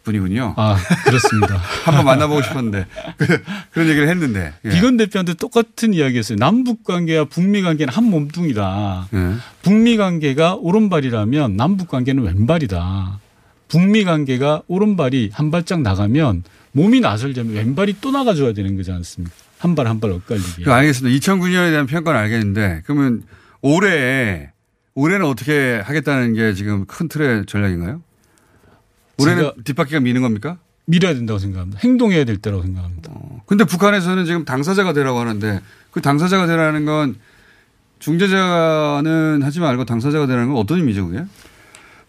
분이군요.
아 그렇습니다.
한번 만나보고 싶었는데 그- 그런 얘기를 했는데. 예.
비건 대표한테 똑같은 이야기했어요. 남북 관계와 북미 관계는 한 몸뚱이다.
예.
북미 관계가 오른발이라면 남북 관계는 왼발이다. 북미 관계가 오른발이 한 발짝 나가면 몸이 나설려면 왼발이 또 나가줘야 되는 거지 않습니까? 한 발 한 발 엇갈리게.
그 알겠습니다. 2009년에 대한 평가는 알겠는데 그러면 올해 올해는 어떻게 하겠다는 게 지금 큰 틀의 전략인가요? 올해는 뒷바퀴가 미는 겁니까?
밀어야 된다고 생각합니다. 행동해야 될 때라고 생각합니다.
근데 북한에서는 지금 당사자가 되라고 하는데 그 당사자가 되라는 건 중재자는 하지 말고 당사자가 되라는 건 어떤 의미죠 그게?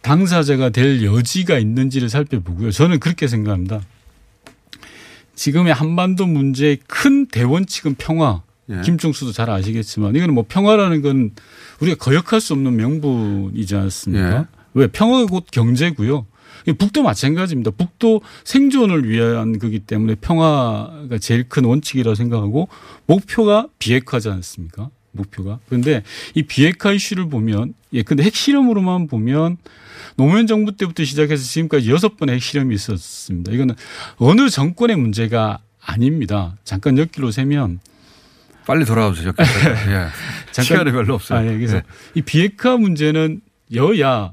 당사자가 될 여지가 있는지를 살펴보고요. 저는 그렇게 생각합니다. 지금의 한반도 문제의 큰 대원칙은 평화.
예.
김종수도 잘 아시겠지만 이거는 뭐 평화라는 건 우리가 거역할 수 없는 명분이지 않습니까?
예.
왜 평화가 곧 경제고요. 북도 마찬가지입니다. 북도 생존을 위한 거기 때문에 평화가 제일 큰 원칙이라고 생각하고 목표가 비핵화지 않습니까? 목표가. 그런데 이 비핵화 이슈를 보면 예, 근데 핵실험으로만 보면 노무현 정부 때부터 시작해서 지금까지 여섯 번의 핵실험이 있었습니다. 이거는 어느 정권의 문제가 아닙니다. 잠깐 엮기로 세면
빨리 돌아오세요. 예. 시간이 별로 없어요.
아, 예. 그래서
예.
이 비핵화 문제는 여야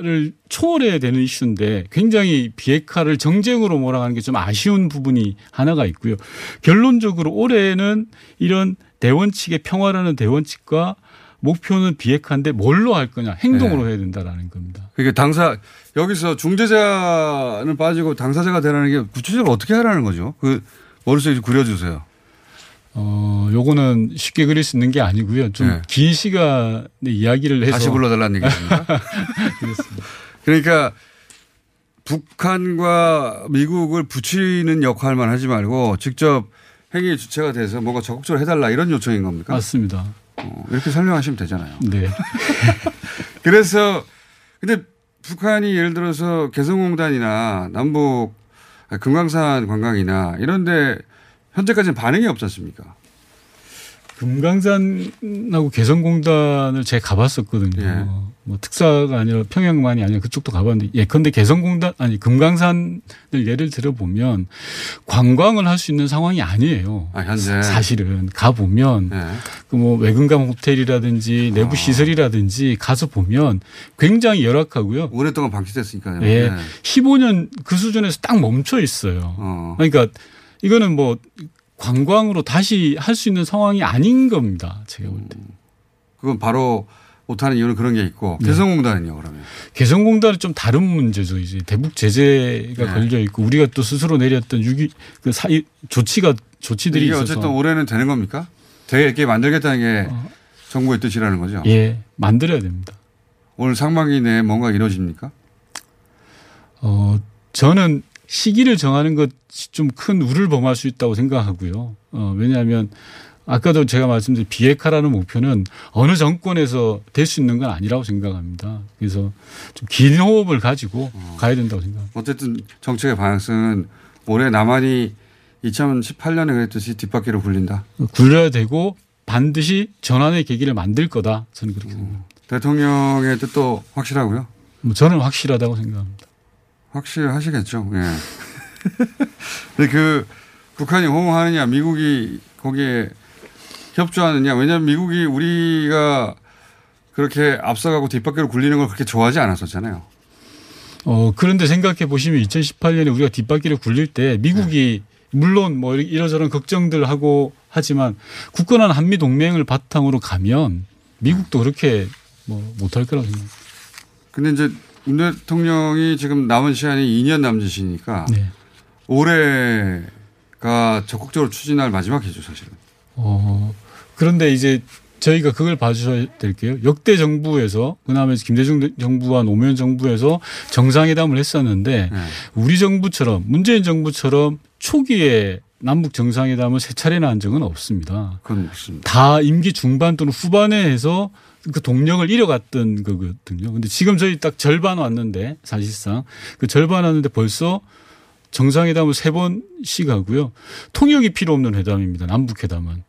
를 초월해야 되는 이슈인데 굉장히 비핵화를 정쟁으로 몰아가는 게 좀 아쉬운 부분이 하나가 있고요. 결론적으로 올해는 이런 대원칙의 평화라는 대원칙과 목표는 비핵화인데 뭘로 할 거냐 행동으로
네.
해야 된다라는 겁니다.
그게 당사 여기서 중재자는 빠지고 당사자가 되라는 게 구체적으로 어떻게 하라는 거죠? 그 머릿속에 좀 그려주세요.
어, 요거는 쉽게 그릴 수 있는 게 아니고요. 좀
네.
긴 시간의 이야기를 해서
다시 불러달라는 얘기입니까?
그렇습니다.
그러니까 북한과 미국을 붙이는 역할만 하지 말고 직접 행위 주체가 돼서 뭔가 적극적으로 해달라 이런 요청인 겁니까?
맞습니다.
어, 이렇게 설명하시면 되잖아요.
네.
그래서 근데 북한이 예를 들어서 개성공단이나 남북 아, 금강산 관광이나 이런데 현재까지는 반응이 없지 않습니까?
금강산하고 개성공단을 제가 가봤었거든요.
예.
뭐 특사가 아니라 평양만이 아니라 그쪽도 가봤는데 예컨대 개성공단 아니 금강산을 예를 들어 보면 관광을 할 수 있는 상황이 아니에요.
아, 현재
사실은 가 보면
네.
그뭐 외근감 호텔이라든지 내부 시설이라든지 가서 보면 굉장히 열악하고요.
오랫동안 방치됐으니까요.
예.
네.
15년 그 수준에서 딱 멈춰 있어요.
어.
그러니까 이거는 뭐 관광으로 다시 할 수 있는 상황이 아닌 겁니다. 제가 볼 때.
그건 바로 못하는 이유는 그런 게 있고
네.
개성공단은요 그러면
개성공단은 좀 다른 문제죠. 이제 대북 제재가
네.
걸려 있고 우리가 또 스스로 내렸던 유기 그 사이 조치가 조치들이
이게
있어서
어쨌든 올해는 되는 겁니까? 되게 만들겠다는 게 정부의 뜻이라는 거죠.
어. 예 만들어야 됩니다.
오늘 상반기 내에 뭔가 이루어집니까?
어 저는 시기를 정하는 것이 좀큰 우를 범할 수 있다고 생각하고요. 어 왜냐하면 아까도 제가 말씀드린 비핵화라는 목표는 어느 정권에서 될 수 있는 건 아니라고 생각합니다. 그래서 좀 긴 호흡을 가지고 가야 된다고 생각합니다.
어쨌든 정책의 방향성은 올해 남한이 2018년에 그랬듯이 뒷바퀴로 굴린다.
굴려야 되고 반드시 전환의 계기를 만들 거다. 저는 그렇게 생각합니다.
대통령의 뜻도 확실하고요.
뭐 저는 확실하다고 생각합니다.
확실하시겠죠. 예. 근데 그 북한이 호응하느냐, 미국이 거기에 협조하느냐. 왜냐하면 미국이 우리가 그렇게 앞서가고 뒷바퀴로 굴리는 걸 그렇게 좋아하지 않았었잖아요.
어, 그런데 생각해 보시면 2018년에 우리가 뒷바퀴를 굴릴 때 미국이 물론 뭐 이러저런 걱정들 하고 하지만 굳건한 한미 동맹을 바탕으로 가면 미국도 그렇게 뭐 못할 거라고 생각합니다.
근데 이제 문 대통령이 지금 남은 시간이 2년 남짓이니까
네.
올해가 적극적으로 추진할 마지막 해죠, 사실은.
어, 그런데 이제 저희가 그걸 봐주셔야 될게요. 역대 정부에서 그다음에 김대중 정부와 노무현 정부에서 정상회담을 했었는데
네.
우리 정부처럼 문재인 정부처럼 초기에 남북 정상회담을 세 차례나 한 적은 없습니다.
그건 없습니다.
다 임기 중반 또는 후반에 해서 그 동력을 잃어갔던 거거든요. 근데 지금 저희 딱 절반 왔는데 사실상 그 절반 왔는데 벌써 정상회담을 세 번씩 하고요. 통역이 필요 없는 회담입니다. 남북 회담은.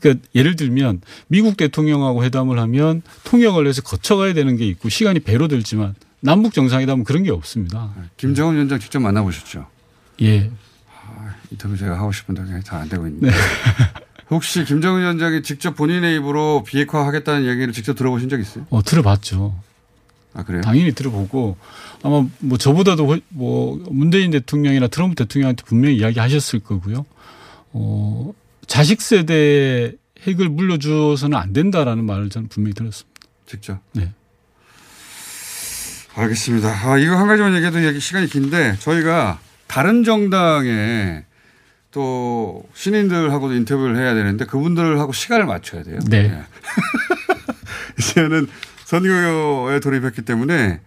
그러니까 예를 들면 미국 대통령하고 회담을 하면 통역을 해서 거쳐가야 되는 게 있고 시간이 배로 들지만 남북 정상회담은 그런 게 없습니다.
김정은 위원장 직접 만나보셨죠?
예.
인터뷰 제가 하고 싶은데 잘안 되고 있는데. 혹시 김정은 위원장이 직접 본인의 입으로 비핵화 하겠다는 얘기를 직접 들어보신 적 있어요?
어, 들어봤죠.
아, 그래요?
당연히 들어보고 아마 뭐 저보다도 훨- 뭐 문재인 대통령이나 트럼프 대통령한테 분명히 이야기하셨을 거고요. 어, 자식 세대에 핵을 물려주어서는 안 된다라는 말을 저는 분명히 들었습니다.
직접?
네.
알겠습니다. 아, 이거 한 가지만 얘기해도 얘기 시간이 긴데 저희가 다른 정당에 또 신인들하고도 인터뷰를 해야 되는데 그분들하고 시간을 맞춰야 돼요.
네.
예. 이제는 선거에 돌입했기 때문에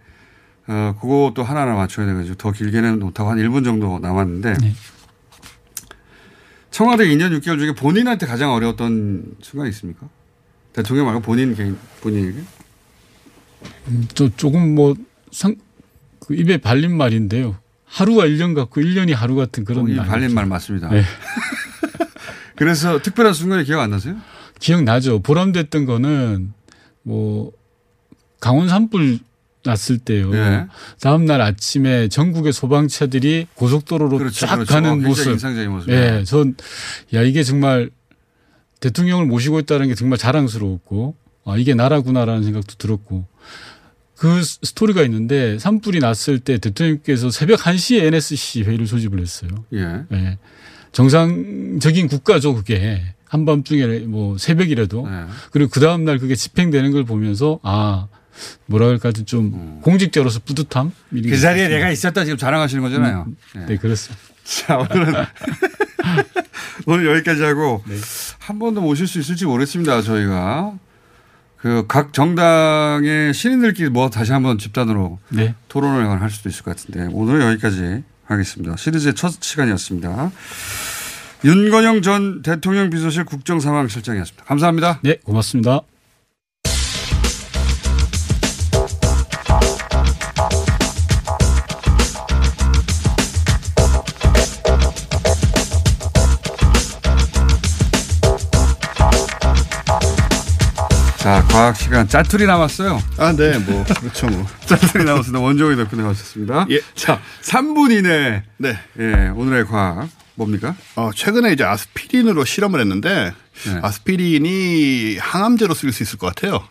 어, 그것도 하나하나 맞춰야 돼가지고 더 길게는 못하고 한 1분 정도 남았는데
네.
청와대 2년 6개월 중에 본인한테 가장 어려웠던 순간이 있습니까? 대통령 말고 본인 개인 본인에게?
음, 저 조금 뭐 상, 그 입에 발린 말인데요. 하루가 1년 같고 1년이 하루 같은 그런 말이죠.
발린 말 맞습니다.
네.
그래서 특별한 순간이 기억 안 나세요?
기억나죠. 보람됐던 거는 뭐 강원 산불 났을 때요.
예.
다음 날 아침에 전국의 소방차들이 고속도로로
그렇죠,
쫙
그렇죠.
가는
어,
모습.
인상적인 모습.
예, 전, 야, 이게 정말 대통령을 모시고 있다는 게 정말 자랑스러웠고, 아, 이게 나라구나라는 생각도 들었고, 그 스- 스토리가 있는데 산불이 났을 때 대통령께서 새벽 1시에 NSC 회의를 소집을 했어요.
예.
예. 정상적인 국가죠, 그게. 한밤중에 뭐 새벽이라도.
네.
그리고 그 다음날 그게 집행되는 걸 보면서 아, 뭐라 할까 좀 공직자로서 뿌듯함? 그게
자리에
있었습니다.
내가 있었다 지금 자랑하시는 거잖아요.
음, 네, 그렇습니다.
자, 오늘은 오늘 여기까지 하고 한번 더 모실 수 있을지 모르겠습니다. 저희가 그 각 정당의 신인들끼리 뭐 다시 한번 집단으로
네.
토론을 할 수도 있을 것 같은데 오늘은 여기까지 하겠습니다. 시리즈의 첫 시간이었습니다. 윤건영 전 대통령 비서실 국정상황실장이었습니다. 감사합니다.
네, 고맙습니다.
자, 과학 시간 짜투리 남았어요.
아, 네, 뭐 그렇죠, 뭐.
짜투리 남았습니다. 원종희 대표님 하셨습니다.
예.
자, 3분 이내.
네.
예, 오늘의 과학 뭡니까?
어, 최근에 이제 아스피린으로 실험을 했는데
네.
아스피린이 항암제로 쓰일 수 있을 것 같아요.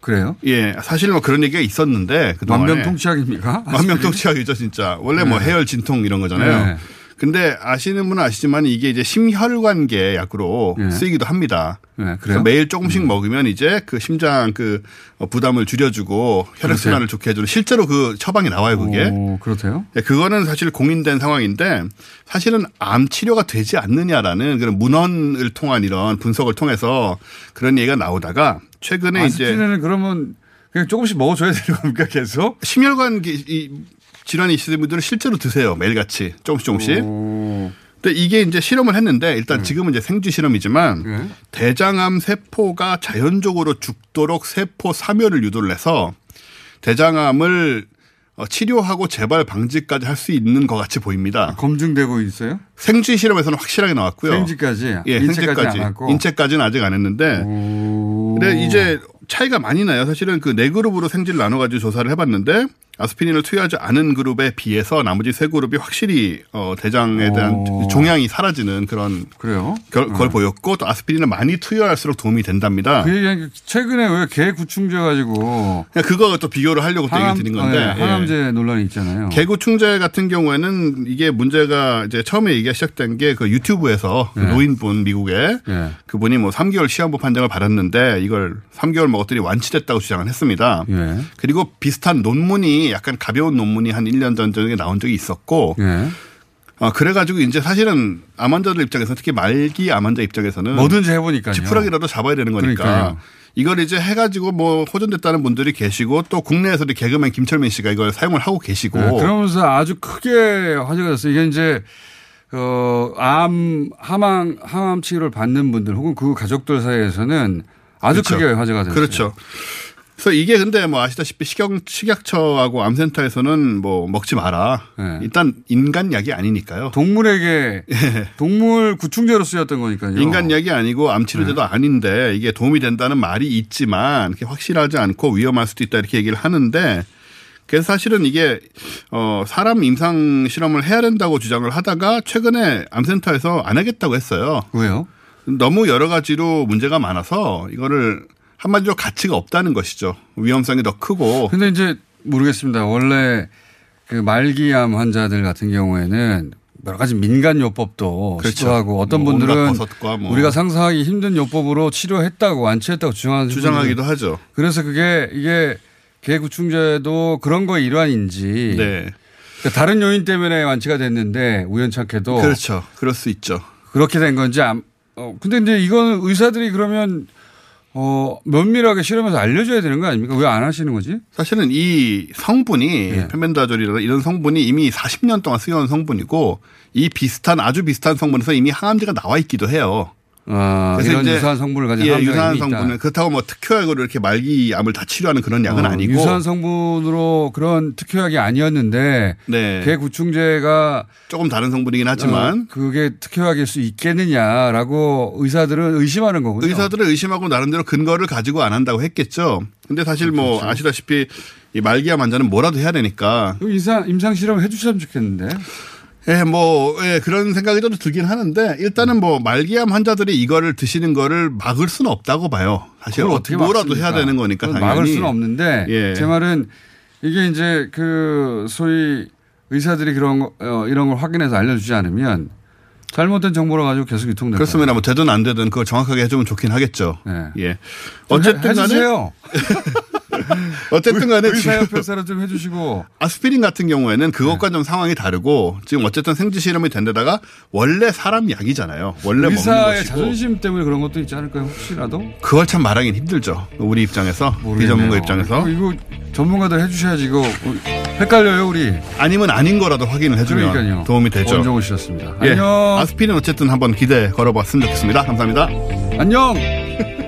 그래요?
예, 사실 뭐 그런 얘기가 있었는데 그동안에
만병통치약입니까?
만병통치약이죠, 진짜. 원래 뭐
네.
해열 진통 이런 거잖아요.
네.
근데 아시는 분은 아시지만 이게 이제 심혈관계 약으로
네.
쓰이기도 합니다.
네,
그래서? 매일 조금씩 먹으면 이제 그 심장 그 어, 부담을 줄여주고 혈액순환을 좋게 해주는 실제로 그 처방이 나와요, 그게.
오, 그렇대요?
네, 그거는 사실 공인된 상황인데 사실은 암 치료가 되지 않느냐라는 그런 문헌을 통한 이런 분석을 통해서 그런 얘기가 나오다가 최근에 이제
아스피린은 그러면 그냥 조금씩 먹어줘야 되는 겁니까 계속?
심혈관 기- 이 질환이 있으신 분들은 실제로 드세요 매일같이 조금씩 조금씩. 근데 이게 이제 실험을 했는데 일단 지금은 이제 생쥐 실험이지만
네.
대장암 세포가 자연적으로 죽도록 세포 사멸을 유도를 해서 대장암을 어, 치료하고 재발 방지까지 할 수 있는 것 같이 보입니다.
검증되고 있어요?
생쥐 실험에서는 확실하게 나왔고요.
생쥐까지?
예,
인체까지
생쥐까지. 인체까지는 아직 안 했는데. 근데 이제 차이가 많이 나요. 사실은 그 네 그룹으로 생쥐를 나눠가지고 조사를 해봤는데 아스피린을 투여하지 않은 그룹에 비해서 나머지 세 그룹이 확실히 어, 대장에 대한
오.
종양이 사라지는 그런
그래요?
걸, 걸
어.
보였고 또 아스피린을 많이 투여할수록 도움이 된답니다.
그 얘기 최근에 왜 개 구충제 가지고
그거 또 비교를 하려고 또 얘기를 드린 건데.
네,
예.
항암제 논란이 있잖아요.
개구충제 같은 경우에는 이게 문제가 이제 처음에 얘기가 시작된 게 그 유튜브에서 그
네.
노인분 미국에
예.
그분이 뭐 3개월 시한부 판정을 받았는데 이걸 3개월 먹 었더니 완치됐다고 주장을 했습니다.
예.
그리고 비슷한 논문이 약간 가벼운 논문이 한 1년 전 전에 나온 적이 있었고
예.
어, 그래가지고 이제 사실은 암 환자들 입장에서 특히 말기 암 환자 입장에서는
뭐든지 해보니까요.
지푸라기라도 잡아야 되는 거니까
그러니까요.
이걸 이제 해가지고 뭐 호전됐다는 분들이 계시고 또 국내에서도 개그맨 김철민 씨가 이걸 사용을 하고 계시고
네, 그러면서 아주 크게 화제가 됐어요. 이게 이제 어, 암 항암 항암 치료를 받는 분들 혹은 그 가족들 사이에서는 아주
그렇죠.
크게 화제가 됐어요.
그렇죠. 그래서 이게 근데 뭐 아시다시피 식약, 식약처하고 암센터에서는 뭐 먹지 마라. 일단 인간 약이 아니니까요.
네. 동물에게 동물 구충제로 쓰였던 거니까요.
인간 약이 아니고 암 치료제도 아닌데 이게 도움이 된다는 말이 있지만 확실하지 않고 위험할 수도 있다 이렇게 얘기를 하는데 그래서 사실은 이게 어 사람 임상 실험을 해야 된다고 주장을 하다가 최근에 암센터에서 안 하겠다고 했어요.
왜요?
너무 여러 가지로 문제가 많아서 이거를 한마디로 가치가 없다는 것이죠. 위험성이 더 크고.
근데 이제 모르겠습니다. 원래 그 말기암 환자들 같은 경우에는 여러 가지 민간 요법도
그렇죠.
시도하고 어떤
뭐
분들은
뭐.
우리가 상상하기 힘든 요법으로 치료했다고 완치했다고 주장하는
주장하기도 하죠.
그래서 그게 이게 개구충제도 그런 거의 일환인지
네.
그러니까 다른 요인 때문에 완치가 됐는데 우연찮게도
그렇죠. 그럴 수 있죠.
그렇게 된 건지 암, 어, 근데 이제 이건 의사들이 그러면 어, 면밀하게 실험해서 알려줘야 되는 거 아닙니까? 왜 안 하시는 거지?
사실은 이 성분이
예.
페멘다졸이나 이런 성분이 이미 40년 동안 쓰여온 성분이고 이 비슷한 아주 비슷한 성분에서 이미 항암제가 나와 있기도 해요.
아, 이런 유사한 성분을 가진
예, 유사한. 성분은 그렇다고 뭐 특효약으로 이렇게 말기암을 다 치료하는 그런 약은
어,
아니고
유사한 성분으로 그런 특효약이 아니었는데
네.
개구충제가
조금 다른 성분이긴 하지만
어, 그게 특효약일 수 있겠느냐라고 의사들은 의심하는 거군요.
의사들은 의심하고 나름대로 근거를 가지고 안 한다고 했겠죠. 근데 사실 뭐
그렇죠.
아시다시피 이 말기암 환자는 뭐라도 해야 되니까
임상 임상 실험 해주셨으면 좋겠는데.
예, 뭐, 예, 그런 생각이 좀 들긴 하는데 일단은 뭐 말기암 환자들이 이거를 드시는 거를 막을 수는 없다고 봐요. 사실
그걸 어떻게
뭐라도
막습니까?
해야 되는 거니까 당연히.
막을 수는 없는데
예.
제 말은 이게 이제 그 소위 의사들이 그런 거, 어, 이런 걸 확인해서 알려주지 않으면 잘못된 정보를 가지고 계속 유통될
그렇습니다. 뭐 되든 안 되든 그걸 정확하게 해주면 좋긴 하겠죠. 예.
좀
어쨌든
해- 해주세요.
어쨌든 간에
의사협회사를 좀 해주시고
아스피린 같은 경우에는
네.
그것과 좀 상황이 다르고 지금 어쨌든 생쥐 실험이 된 데다가 원래 사람 약이잖아요. 원래 먹는
의사의. 자존심 때문에 그런 것도 있지 않을까요? 혹시라도
그걸 참 말하기는 힘들죠. 우리 입장에서 비전문가 입장에서
이거, 이거 전문가들 해주셔야지 이거 헷갈려요 우리.
아니면 아닌 거라도 확인을 해주면
그러니까요.
도움이 되죠.
원종우 씨였습니다.
예,
안녕.
아스피린 어쨌든 한번 기대 걸어봤으면 좋겠습니다. 감사합니다.
안녕.